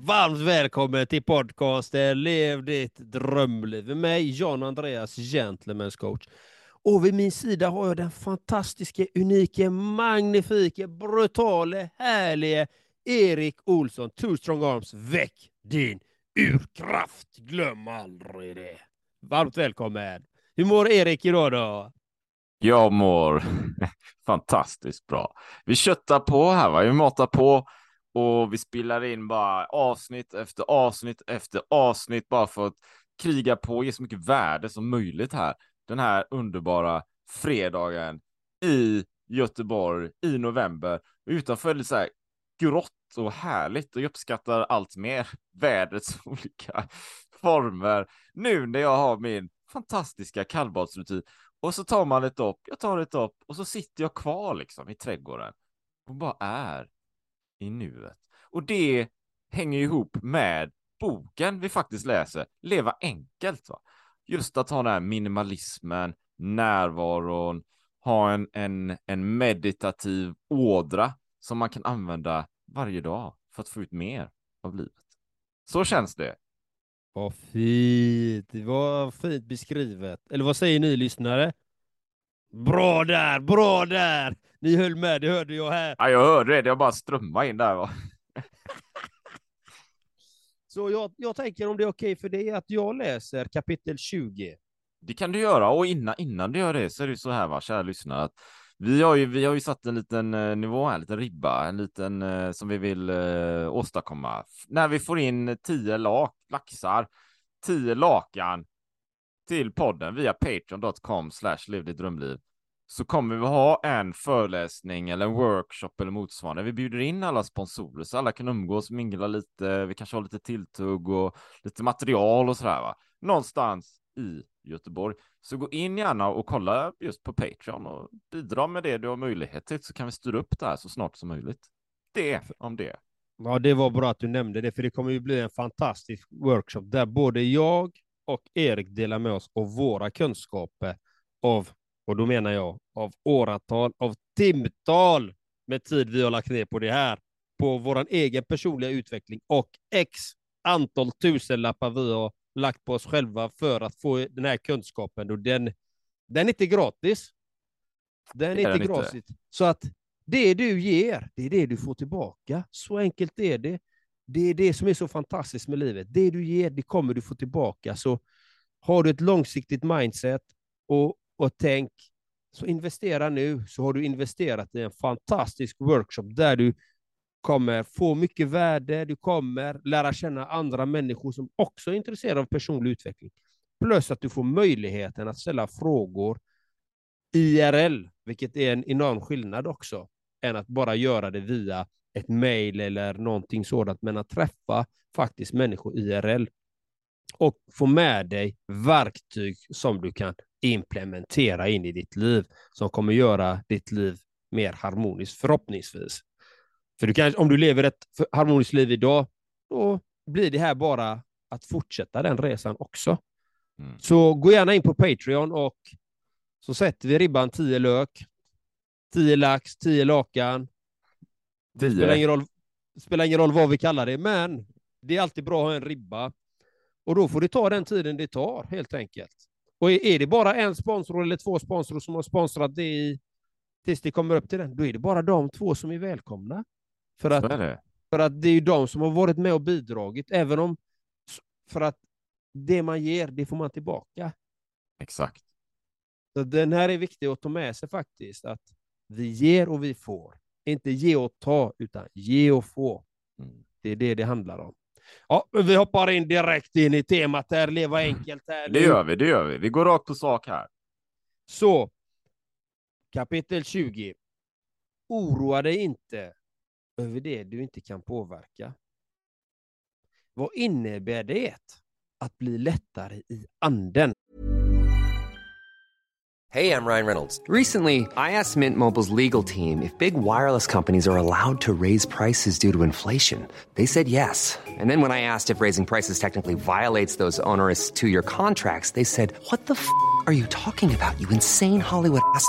Varmt välkommen till podcasten Lev ditt drömliv med mig, John Andreas, Gentlemen's coach. Och vid min sida har jag den fantastiska, unika, magnifika, brutale, härliga Erik Olsson. Two strong arms, väck din urkraft. Glöm aldrig det. Varmt välkommen. Hur mår Erik idag då? Jag mår fantastiskt bra. Vi köttar på här, va? vi matar på och vi spelar in bara avsnitt efter avsnitt efter avsnitt bara för att kriga på och ge så mycket värde som möjligt här. Den här underbara fredagen i Göteborg i november. Utanför är det så här grått och härligt och jag uppskattar allt mer vädrets olika former nu när jag har min fantastiska kallbadsrutin och så tar man ett dopp, jag tar ett dopp och så sitter jag kvar liksom i trädgården och bara är i nuet. Och det hänger ihop med boken vi faktiskt läser, Leva enkelt. Va? Just att ha den här minimalismen, närvaron, ha en, en, en meditativ ådra som man kan använda varje dag för att få ut mer av livet. Så känns det. Vad fint. Det var fint beskrivet. Eller vad säger ni lyssnare? Bra där, bra där! Ni höll med, det hörde jag här. Ja, jag hörde det. Det bara strömmade in där. Va? Så jag, jag tänker om det är okej för dig att jag läser kapitel 20. Det kan du göra och innan, innan du gör det så är det så här, va, kära lyssnare, att vi har ju, vi har ju satt en liten eh, nivå här, en liten ribba, en liten eh, som vi vill eh, åstadkomma. När vi får in tio lak, laxar, tio lakan till podden via patreon.com slash drömliv så kommer vi ha en föreläsning eller en workshop eller motsvarande. Vi bjuder in alla sponsorer så alla kan umgås, mingla lite. Vi kanske har lite tilltugg och lite material och sådär. Va? Någonstans i Göteborg. Så gå in gärna och kolla just på Patreon och bidra med det du har möjlighet till så kan vi styra upp det här så snart som möjligt. Det om det. Ja, det var bra att du nämnde det, för det kommer ju bli en fantastisk workshop där både jag och Erik delar med oss av våra kunskaper av, och då menar jag, av åratal, av timtal med tid vi har lagt ner på det här, på vår egen personliga utveckling och x antal tusenlappar vi har lagt på oss själva för att få den här kunskapen. Och den, den är inte gratis. Den är inte den gratis. Inte. Så att det du ger, det är det du får tillbaka. Så enkelt är det. Det är det som är så fantastiskt med livet. Det du ger, det kommer du få tillbaka. Så har du ett långsiktigt mindset och, och tänk, så investera nu, så har du investerat i en fantastisk workshop där du kommer få mycket värde, du kommer lära känna andra människor som också är intresserade av personlig utveckling. Plus att du får möjligheten att ställa frågor IRL, vilket är en enorm skillnad också, än att bara göra det via ett mejl eller någonting sådant, men att träffa faktiskt människor IRL och få med dig verktyg som du kan implementera in i ditt liv, som kommer göra ditt liv mer harmoniskt förhoppningsvis. För du kan, om du lever ett harmoniskt liv idag, då blir det här bara att fortsätta den resan också. Mm. Så gå gärna in på Patreon och så sätter vi ribban 10 lök, 10 lax, 10 lakan. Det spelar ingen, roll, spelar ingen roll vad vi kallar det, men det är alltid bra att ha en ribba. Och då får det ta den tiden det tar, helt enkelt. Och är det bara en sponsor eller två sponsorer som har sponsrat det i, tills det kommer upp till den, då är det bara de två som är välkomna. För att, för att det är ju de som har varit med och bidragit, även om för att det man ger, det får man tillbaka. Exakt. Så den här är viktig att ta med sig faktiskt, att vi ger och vi får. Inte ge och ta, utan ge och få. Mm. Det är det det handlar om. Ja, vi hoppar in direkt in i temat här, leva enkelt. Här. Det gör vi, det gör vi. Vi går rakt på sak här. Så, kapitel 20. Oroa dig inte över det du inte kan påverka. Vad innebär det att bli lättare i anden? Hej, jag Ryan Reynolds. Recently, I asked Mint Mobiles legal team if big wireless companies are allowed to raise prices due to inflation. They said yes. And then when I asked if raising prices technically violates those onerous two-year contracts, they said, what the f*** are you talking about, you insane Hollywood ass?"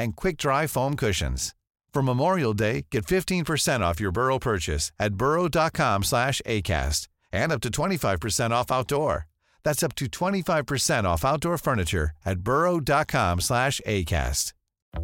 and quick-dry foam cushions. For Memorial Day, get 15% off your Burrow purchase at burrow.com slash ACAST and up to 25% off outdoor. That's up to 25% off outdoor furniture at burrow.com slash ACAST.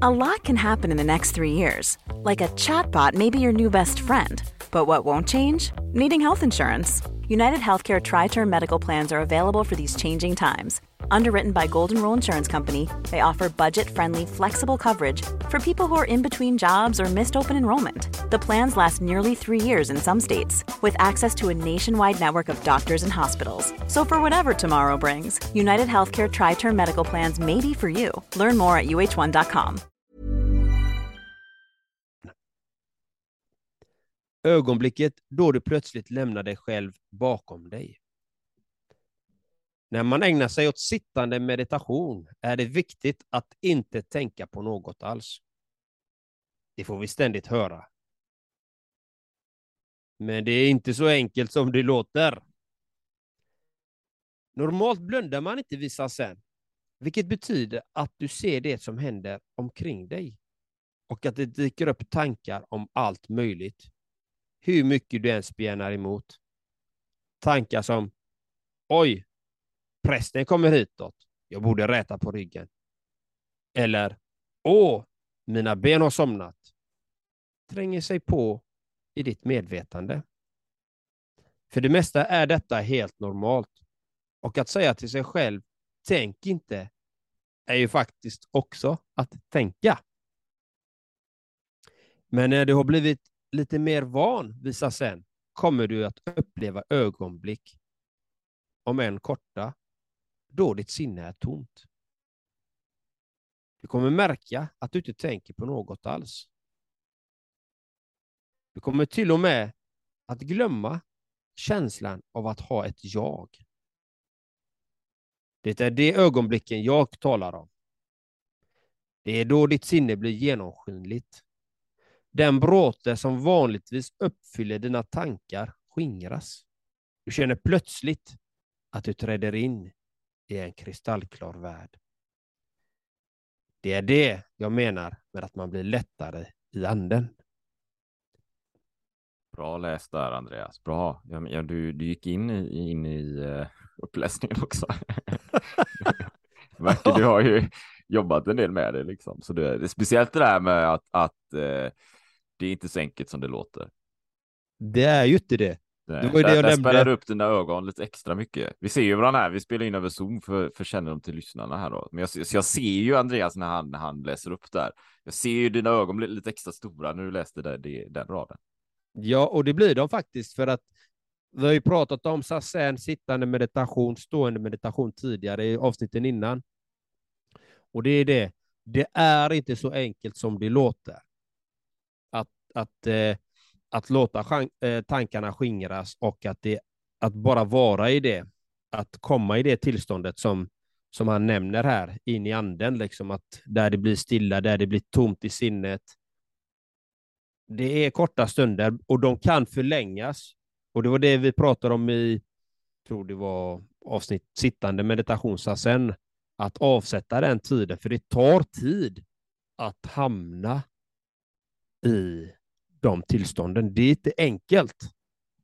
A lot can happen in the next three years. Like a chatbot may be your new best friend. But what won't change? Needing health insurance. United Healthcare Tri Term Medical Plans are available for these changing times. Underwritten by Golden Rule Insurance Company, they offer budget friendly, flexible coverage for people who are in between jobs or missed open enrollment. The plans last nearly three years in some states, with access to a nationwide network of doctors and hospitals. So, for whatever tomorrow brings, United Healthcare Tri Term Medical Plans may be for you. Learn more at uh1.com. Ögonblicket då du plötsligt lämnar dig själv bakom dig. När man ägnar sig åt sittande meditation är det viktigt att inte tänka på något alls. Det får vi ständigt höra. Men det är inte så enkelt som det låter. Normalt blundar man inte vid sen, vilket betyder att du ser det som händer omkring dig och att det dyker upp tankar om allt möjligt. Hur mycket du än spjärnar emot. Tankar som Oj, prästen kommer hitåt. Jag borde räta på ryggen. Eller Åh, mina ben har somnat. Tränger sig på i ditt medvetande. För det mesta är detta helt normalt. Och att säga till sig själv, tänk inte, är ju faktiskt också att tänka. Men när du har blivit lite mer van visar sen kommer du att uppleva ögonblick, om än korta, då ditt sinne är tomt. Du kommer märka att du inte tänker på något alls. Du kommer till och med att glömma känslan av att ha ett jag. Det är det ögonblicken jag talar om. Det är då ditt sinne blir genomskinligt. Den bråte som vanligtvis uppfyller dina tankar skingras. Du känner plötsligt att du träder in i en kristallklar värld. Det är det jag menar med att man blir lättare i anden. Bra läst där Andreas, bra. Ja, du, du gick in i, in i uh, uppläsningen också. Verkar du har ju jobbat en del med det liksom. Så det, är speciellt det där med att, att uh, det är inte så enkelt som det låter. Det är ju inte det. Nej, det var ju där, det jag där nämnde. spärrar upp dina ögon lite extra mycket. Vi ser ju varandra här. Vi spelar in över Zoom för, för kännedom till lyssnarna här då. Men jag, jag ser ju Andreas när han, när han läser upp där. Jag ser ju dina ögon bli lite extra stora när du läste det, det, den raden. Ja, och det blir de faktiskt för att vi har ju pratat om sassen, sittande meditation, stående meditation tidigare i avsnitten innan. Och det är det. Det är inte så enkelt som det låter. Att, att eh, att låta eh, tankarna skingras och att, det, att bara vara i det, att komma i det tillståndet som, som han nämner här, in i anden, liksom att där det blir stilla, där det blir tomt i sinnet. Det är korta stunder och de kan förlängas. Och det var det vi pratade om i, tror det var avsnitt sittande meditationsasen, att avsätta den tiden, för det tar tid att hamna i de tillstånden. Det är inte enkelt,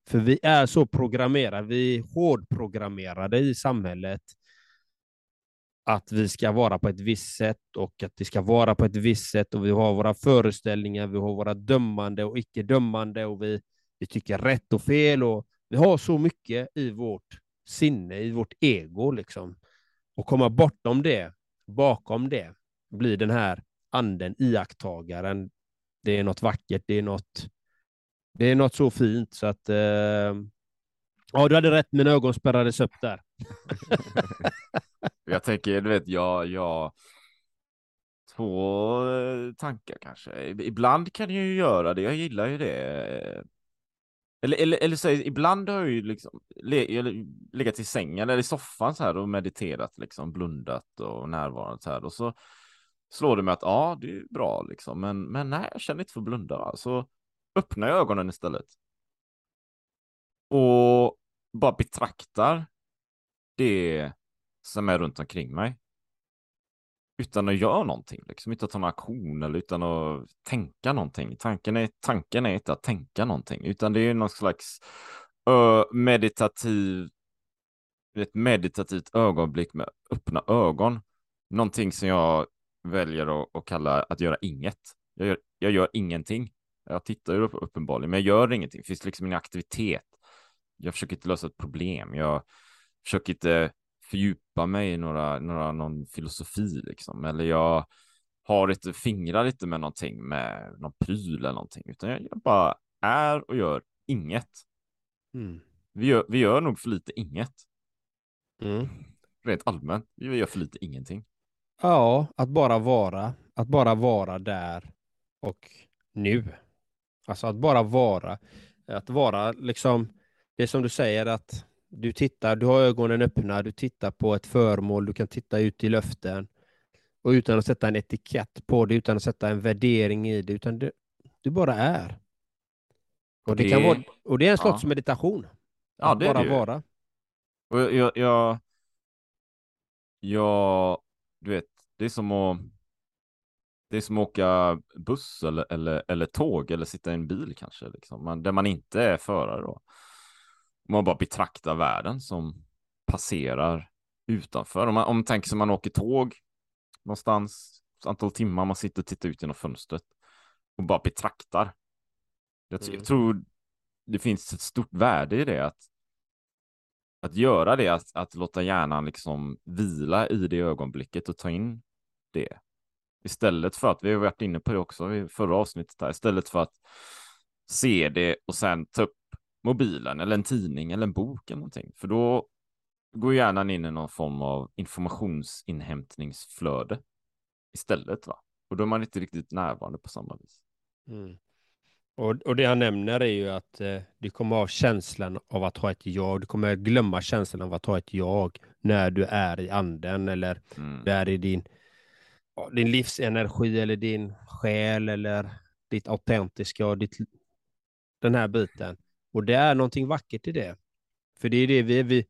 för vi är så programmerade, vi är hårdprogrammerade i samhället att vi ska vara på ett visst sätt och att det ska vara på ett visst sätt och vi har våra föreställningar, vi har våra dömande och icke dömande och vi, vi tycker rätt och fel och vi har så mycket i vårt sinne, i vårt ego liksom. Och komma bortom det, bakom det, blir den här anden, iakttagaren, det är något vackert, det är något, det är något så fint så att eh, ja, du hade rätt, mina ögon spärrades upp där. jag tänker, du vet, jag, jag Två eh, tankar kanske. Ibland kan jag ju göra det, jag gillar ju det. Eller, eller, eller så ibland har jag ju liksom legat i sängen eller i soffan så här och mediterat, liksom blundat och närvarat så här. Och så slår det mig att ja, det är bra liksom, men, men nej, jag känner inte för att blunda. Alltså, Så öppnar jag ögonen istället. Och bara betraktar det som är runt omkring mig. Utan att göra någonting, liksom. utan att ta någon aktion eller utan att tänka någonting. Tanken är, tanken är inte att tänka någonting, utan det är någon slags ö, meditativ, ett meditativt ögonblick med öppna ögon. Någonting som jag väljer att, att kalla att göra inget. Jag gör, jag gör ingenting. Jag tittar ju uppenbarligen, men jag gör ingenting. Det finns liksom ingen aktivitet. Jag försöker inte lösa ett problem. Jag försöker inte fördjupa mig i några, några, någon filosofi liksom. Eller jag har inte fingrar lite med någonting, med någon pryl eller någonting, utan jag, jag bara är och gör inget. Mm. Vi, gör, vi gör nog för lite inget. Mm. Rent allmänt, vi gör för lite ingenting. Ja, att bara vara, att bara vara där och nu. Alltså att bara vara, att vara liksom, det som du säger att du tittar, du har ögonen öppna, du tittar på ett föremål, du kan titta ut i luften och utan att sätta en etikett på det, utan att sätta en värdering i det, utan det, du bara är. Och det, det, kan vara, och det är en slags ja. meditation. Ja, det bara är det vara. Och jag, jag, jag, jag, du vet, det är som att det är som att åka buss eller, eller, eller tåg eller sitta i en bil kanske, liksom. man, där man inte är förare. Då. Man bara betraktar världen som passerar utanför. Om man, om man tänker sig man åker tåg någonstans, antal timmar, man sitter och tittar ut genom fönstret och bara betraktar. Jag, mm. jag tror det finns ett stort värde i det, att, att göra det, att, att låta hjärnan liksom vila i det ögonblicket och ta in det. Istället för att, vi har varit inne på det också i förra avsnittet här, istället för att se det och sen ta upp mobilen eller en tidning eller en bok eller någonting. För då går hjärnan in i någon form av informationsinhämtningsflöde istället. Va? Och då är man inte riktigt närvarande på samma vis. Mm. Och, och det han nämner är ju att eh, du kommer ha känslan av att ha ett jag. Du kommer glömma känslan av att ha ett jag när du är i anden eller mm. du är i din, din livsenergi eller din själ eller ditt autentiska och ditt, den här biten. Och det är någonting vackert i det. För det är det vi, vi,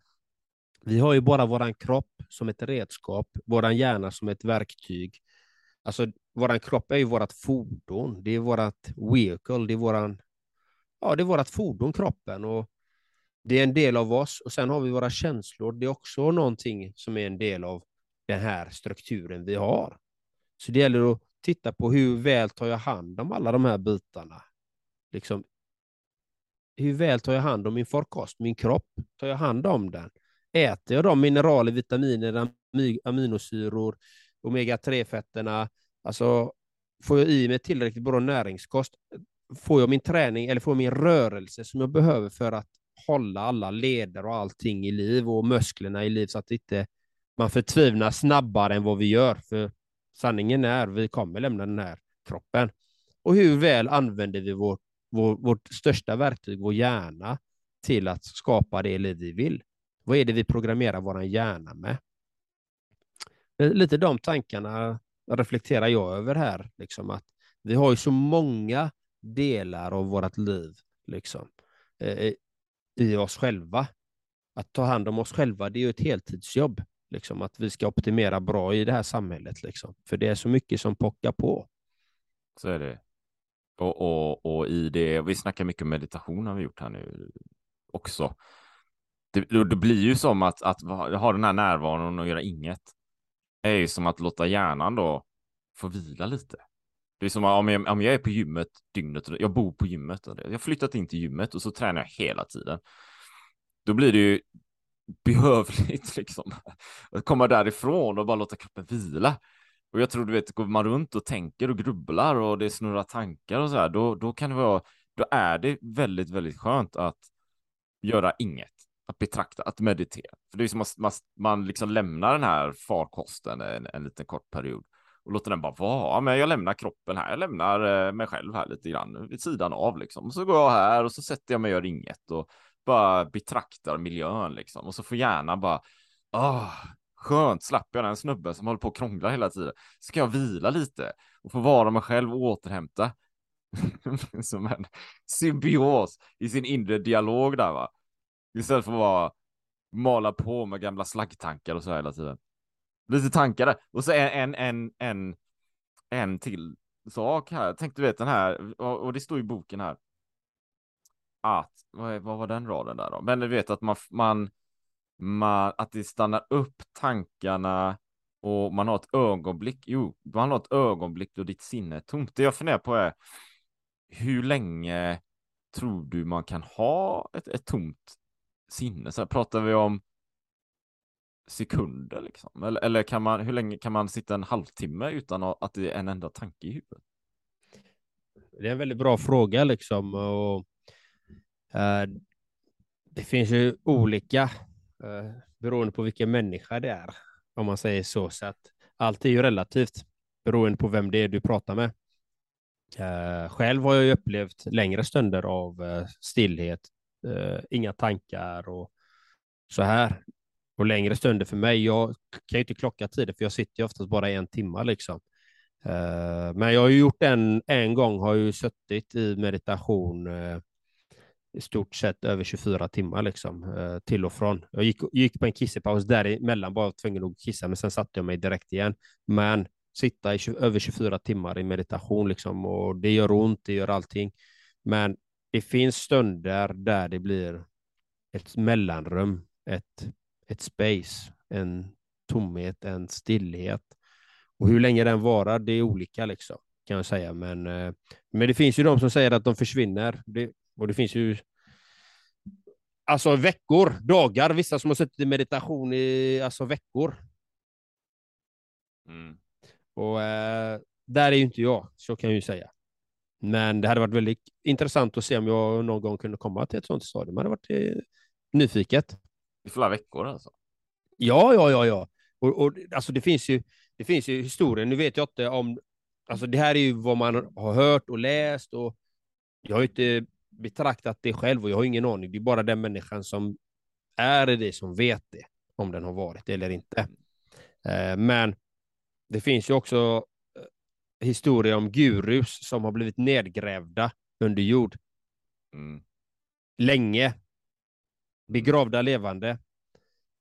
vi har ju bara vår kropp som ett redskap, vår hjärna som ett verktyg. Alltså, vår kropp är ju vårt fordon, det är vårt vehicle, det är våran, ja, det är vårt fordon, kroppen. Och det är en del av oss. Och sen har vi våra känslor, det är också någonting som är en del av den här strukturen vi har. Så det gäller att titta på hur väl tar jag hand om alla de här bitarna. Liksom hur väl tar jag hand om min farkost, min kropp? Tar jag hand om den? Äter jag de mineraler, vitaminer, aminosyror, omega-3-fetterna? Alltså, får jag i mig tillräckligt bra näringskost? Får jag min träning eller får jag min rörelse som jag behöver för att hålla alla leder och allting i liv och musklerna i liv så att inte man förtvivlar snabbare än vad vi gör. För sanningen är vi kommer lämna den här kroppen. Och hur väl använder vi vårt vår, vårt största verktyg, vår hjärna, till att skapa det liv vi vill. Vad är det vi programmerar vår hjärna med? Lite de tankarna reflekterar jag över här, liksom att vi har ju så många delar av vårt liv liksom, eh, i oss själva. Att ta hand om oss själva, det är ju ett heltidsjobb. Liksom, att vi ska optimera bra i det här samhället. Liksom. För det är så mycket som pockar på. Så är det. Och, och, och i det, vi snackar mycket meditation har vi gjort här nu också. Det, det blir ju som att, att ha den här närvaron och göra inget. Det är ju som att låta hjärnan då få vila lite. Det är som om jag, om jag är på gymmet dygnet, jag bor på gymmet, jag har flyttat in till gymmet och så tränar jag hela tiden. Då blir det ju behövligt liksom att komma därifrån och bara låta kroppen vila. Och jag tror du vet, går man runt och tänker och grubblar och det snurrar tankar och så här, då, då kan det vara, då är det väldigt, väldigt skönt att göra inget, att betrakta, att meditera. För det är som att man, man liksom lämnar den här farkosten en, en liten kort period och låter den bara vara. Men jag lämnar kroppen här. Jag lämnar eh, mig själv här lite grann vid sidan av liksom. Och så går jag här och så sätter jag mig och gör inget och bara betraktar miljön liksom. Och så får hjärnan bara, ah, skönt, slapp jag den snubben som håller på och krånglar hela tiden. Ska jag vila lite och få vara mig själv och återhämta. som en symbios i sin inre dialog där va. Istället för att bara mala på med gamla slaggtankar och så hela tiden. Lite tankar Och så en, en, en, en, en till sak här. Tänk du vet den här, och det står i boken här. Att, vad, vad var den raden där då? Men du vet att man, man, man, att det stannar upp tankarna och man har ett ögonblick. Jo, man har ett ögonblick då ditt sinne är tomt. Det jag funderar på är hur länge tror du man kan ha ett, ett tomt sinne? Så här, pratar vi om sekunder liksom? Eller, eller kan man, hur länge kan man sitta en halvtimme utan att det är en enda tanke i huvudet? Det är en väldigt bra fråga liksom. Och, Eh, det finns ju olika eh, beroende på vilken människa det är, om man säger så. Så att allt är ju relativt beroende på vem det är du pratar med. Eh, själv har jag ju upplevt längre stunder av stillhet, inga tankar och så här. Och längre stunder för mig. Jag kan ju inte klocka tiden för jag sitter ju oftast bara en timme liksom. Men jag har ju gjort en, en gång, har ju suttit i meditation i stort sett över 24 timmar liksom, eh, till och från. Jag gick, gick på en kissepaus däremellan, bara tvungen att kissa, men sen satte jag mig direkt igen. Men sitta i över 24 timmar i meditation liksom och det gör ont, det gör allting. Men det finns stunder där det blir ett mellanrum, ett, ett space, en tomhet, en stillhet. Och hur länge den varar, det är olika liksom, kan jag säga. Men, eh, men det finns ju de som säger att de försvinner. Det, och det finns ju alltså veckor, dagar, vissa som har suttit i meditation i alltså veckor. Mm. Och eh, där är ju inte jag, så kan jag ju säga. Men det hade varit väldigt intressant att se om jag någon gång kunde komma till ett sånt stadium. Det hade varit eh, nyfiket. I flera veckor alltså? Ja, ja, ja, ja. Och, och alltså det finns ju, det finns ju historien. Nu vet jag inte om, alltså det här är ju vad man har hört och läst och jag har inte betraktat det själv och jag har ingen aning. Det är bara den människan som är det som vet det, om den har varit eller inte. Eh, men det finns ju också eh, historier om gurus som har blivit nedgrävda under jord. Mm. Länge. Begravda levande.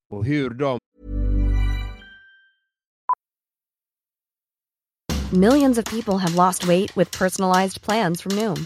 Och hur de... Millions of people have lost weight with personalized plans from Noom.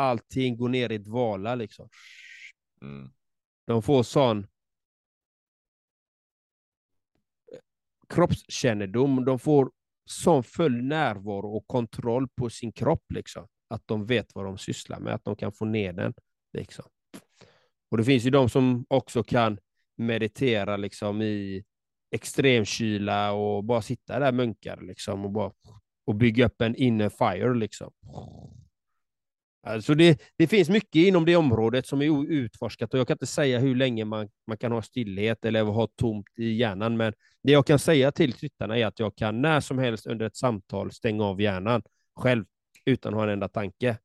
allting går ner i dvala liksom. Mm. De får sån kroppskännedom, de får sån full närvaro och kontroll på sin kropp, liksom. att de vet vad de sysslar med, att de kan få ner den. Liksom. Och det finns ju de som också kan meditera liksom, i extremkyla och bara sitta där munkar liksom, och bara och bygga upp en inner fire. Liksom. Alltså det, det finns mycket inom det området som är utforskat och jag kan inte säga hur länge man, man kan ha stillhet eller ha tomt i hjärnan, men det jag kan säga till tittarna är att jag kan när som helst under ett samtal stänga av hjärnan, själv utan att ha en enda tanke.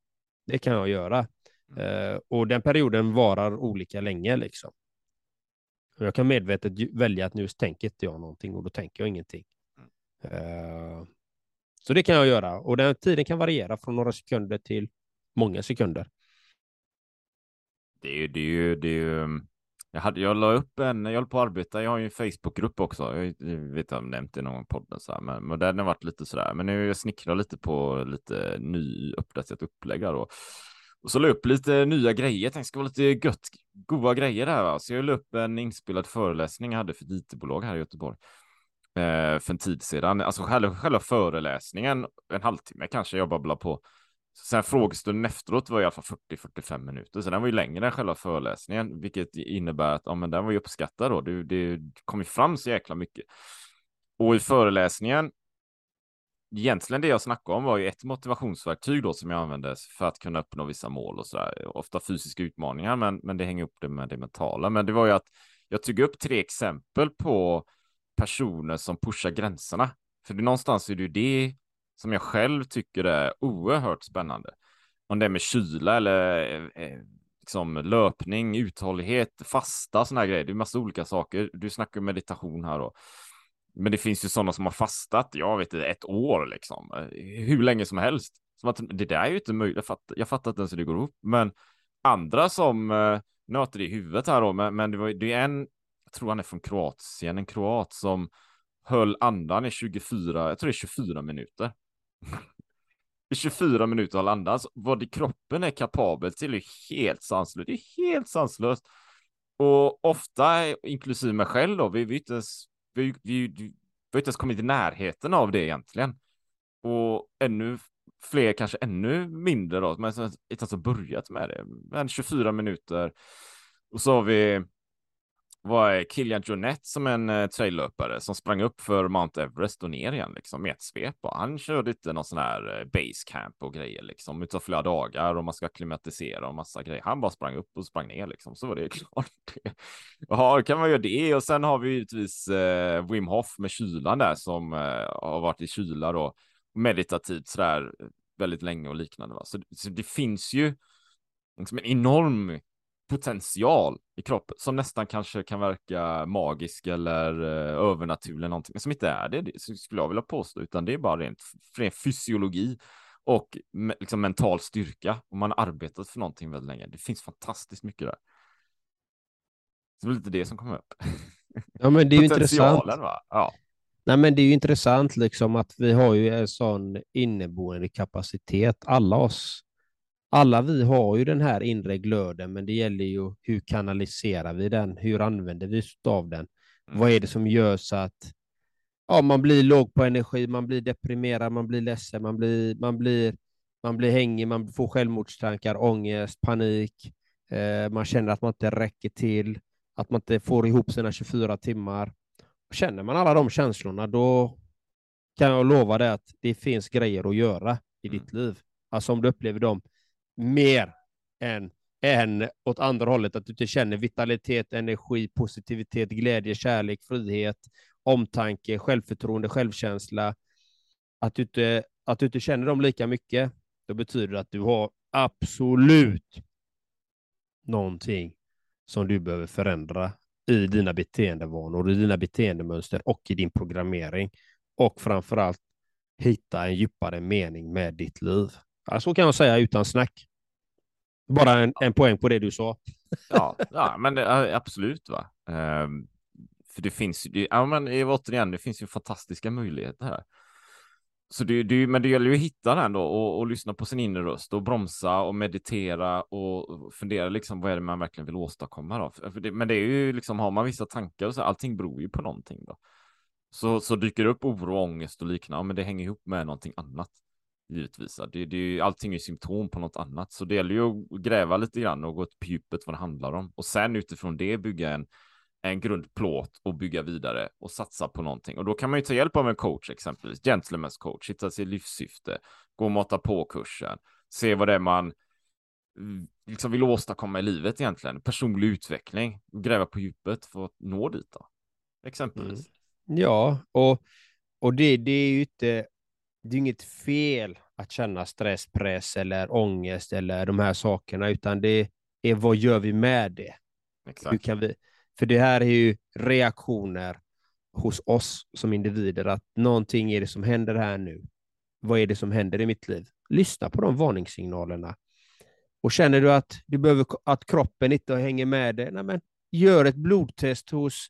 Det kan jag göra. Eh, och den perioden varar olika länge liksom. Och jag kan medvetet välja att nu tänker inte jag någonting och då tänker jag ingenting. Eh, så det kan jag göra och den tiden kan variera från några sekunder till många sekunder. Det är ju, det är ju, det är ju... Jag, hade, jag la upp en, jag håller på att arbeta, jag har ju en Facebookgrupp också, jag, vet inte om jag nämnt det i någon podd, så här, men, men den har varit lite sådär, men nu jag snickrar lite på lite nyuppdaterat upplägg här då. Och så la jag upp lite nya grejer, jag tänkte ska vara lite gött, goda grejer här va. Så jag la upp en inspelad föreläsning jag hade för ett IT-bolag här i Göteborg. Eh, för en tid sedan, alltså själva, själva föreläsningen, en halvtimme kanske jag babblar på. Sen frågestunden efteråt var i alla fall 40-45 minuter, så den var ju längre än själva föreläsningen, vilket innebär att ja, men den var ju uppskattad då. Det, det kom ju fram så jäkla mycket. Och i föreläsningen, egentligen det jag snackade om var ju ett motivationsverktyg då som jag använde för att kunna uppnå vissa mål och så där. Ofta fysiska utmaningar, men, men det hänger upp det med det mentala. Men det var ju att jag tog upp tre exempel på personer som pushar gränserna. För det någonstans är det ju det som jag själv tycker är oerhört spännande. Om det är med kyla eller eh, eh liksom löpning, uthållighet, fasta, sådana här grejer. Det är massa olika saker. Du snackar meditation här då. Men det finns ju sådana som har fastat, jag vet inte, ett år liksom. Eh, hur länge som helst. Som att, det där är ju inte möjligt. Jag fattar, jag fattar inte ens hur det går upp. Men andra som eh, nöter i huvudet här då, men, men det, var, det är en, jag tror han är från Kroatien, en kroat som höll andan i 24, jag tror det är 24 minuter. I 24 minuter har landats. Alltså, vad det kroppen är kapabel till är helt sanslöst. Det är helt sanslöst. Och ofta, inklusive mig själv då, vi, vi, inte ens, vi, vi, vi, har inte ens kommit i närheten av det egentligen. Och ännu fler, kanske ännu mindre då, men inte ens har börjat med det. Men 24 minuter. Och så har vi var Kilian Jornet som en eh, traillöpare som sprang upp för Mount Everest och ner igen liksom med ett svep. Och han körde inte någon sån här eh, basecamp och grejer liksom utav flera dagar och man ska klimatisera och massa grejer. Han bara sprang upp och sprang ner liksom så var det klart. Ja, kan man göra det och sen har vi givetvis eh, Wim Hof med kylan där som eh, har varit i kyla då meditativt sådär eh, väldigt länge och liknande. Va? Så, så det finns ju liksom en enorm potential i kroppen som nästan kanske kan verka magisk eller eh, övernaturlig någonting som inte är det, det skulle jag vilja påstå, utan det är bara rent, rent fysiologi och liksom mental styrka och man har arbetat för någonting väldigt länge. Det finns fantastiskt mycket där. Så det är lite det som kommer upp. Ja, men det är ju intressant. Va? Ja. Nej, men det är ju intressant liksom att vi har ju en sån inneboende kapacitet, alla oss. Alla vi har ju den här inre glöden, men det gäller ju hur kanaliserar vi den? Hur använder vi oss av den? Mm. Vad är det som gör så att ja, man blir låg på energi, man blir deprimerad, man blir ledsen, man blir, man blir, man blir hängig, man får självmordstankar, ångest, panik, eh, man känner att man inte räcker till, att man inte får ihop sina 24 timmar. Känner man alla de känslorna, då kan jag lova dig att det finns grejer att göra i Mm. ditt liv. Alltså om du upplever dem mer än, än åt andra hållet, att du inte känner vitalitet, energi, positivitet, glädje, kärlek, frihet, omtanke, självförtroende, självkänsla. Att du inte, att du inte känner dem lika mycket, då betyder det att du har absolut någonting som du behöver förändra i dina beteendevanor, i dina beteendemönster och i din programmering. Och framför allt hitta en djupare mening med ditt liv. Ja, så kan jag säga utan snack. Bara en, en poäng på det du sa. ja, ja, men det, absolut va. Ehm, för det finns ju, ja men återigen, det finns ju fantastiska möjligheter här. Så det, det, men det gäller ju att hitta den då och, och lyssna på sin inre röst och bromsa och meditera och fundera liksom vad är det man verkligen vill åstadkomma då. Det, men det är ju liksom, har man vissa tankar och så, allting beror ju på någonting då. Så, så dyker det upp oro, ångest och liknande, ja, men det hänger ihop med någonting annat. Givetvis. Det, det, är ju- allting är symptom på något annat, så det gäller ju att gräva lite grann och gå på djupet vad det handlar om. Och sen utifrån det bygga en, en grundplåt och bygga vidare och satsa på någonting. Och då kan man ju ta hjälp av en coach exempelvis, gentleman's coach, hitta sitt livssyfte, gå och mata på kursen, se vad det är man mm, liksom vill åstadkomma i livet egentligen, personlig utveckling, gräva på djupet för att nå dit då. Exempelvis. Mm. Ja, och, och det, det är ju inte det är inget fel att känna stress, press eller ångest eller de här sakerna, utan det är vad gör vi med det? Hur Exakt. kan vi? För det här är ju reaktioner hos oss som individer, att någonting är det som händer här nu. Vad är det som händer i mitt liv? Lyssna på de varningssignalerna. Och känner du att du behöver att kroppen inte hänger med dig, nej men gör ett blodtest hos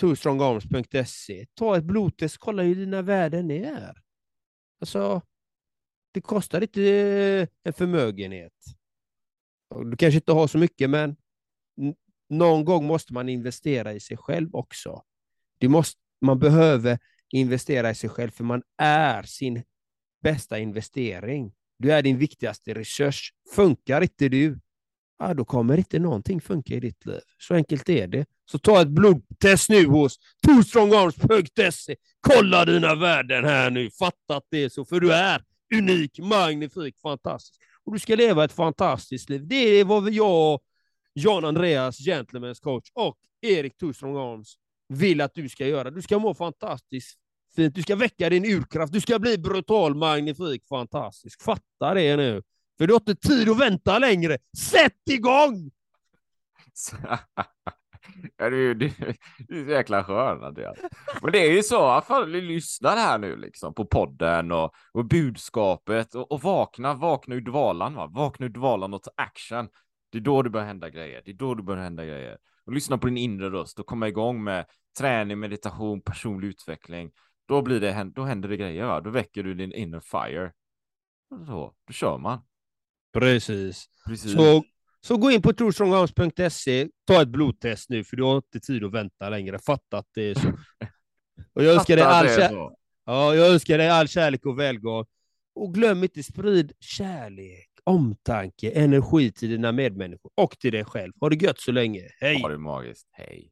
twostrongarms.se. Ta ett blodtest, kolla hur dina värden är. Alltså, det kostar inte eh, en förmögenhet. Du kanske inte har så mycket, men någon gång måste man investera i sig själv också. Du måste, man behöver investera i sig själv, för man är sin bästa investering. Du är din viktigaste resurs. Funkar inte du, ja, då kommer inte någonting funka i ditt liv. Så enkelt är det. Så ta ett blodtest nu hos twostrongarms.se. Kolla dina värden här nu. Fatta att det är så, för du är unik, magnifik, fantastisk. Och du ska leva ett fantastiskt liv. Det är vad jag, Jan Andreas, Gentlemen's coach och Erik Twostron Arms vill att du ska göra. Du ska må fantastiskt fint. Du ska väcka din urkraft. Du ska bli brutal, magnifik, fantastisk. Fatta det nu. För du har inte tid att vänta längre. Sätt igång! Ja, du, du, du är så jäkla skön Andreas. Men det är ju så, att ni lyssnar här nu liksom på podden och, och budskapet och, och vakna, vakna ur dvalan va. Vakna ur dvalan och ta action. Det är då det börjar hända grejer. Det är då det börjar hända grejer. Och lyssna på din inre röst och komma igång med träning, meditation, personlig utveckling. Då blir det, då händer det grejer va. Då väcker du din inner fire. Så, då kör man. Precis. Precis. Så, så gå in på trostrongarms.se, ta ett blodtest nu, för du har inte tid att vänta längre. Fatta att det är så. Och jag önskar dig all, kär... ja, jag önskar dig all kärlek och välgång. Och glöm inte, sprid kärlek, omtanke, energi till dina medmänniskor och till dig själv. Ha det gött så länge. Hej! Ja, det magiskt. Hej.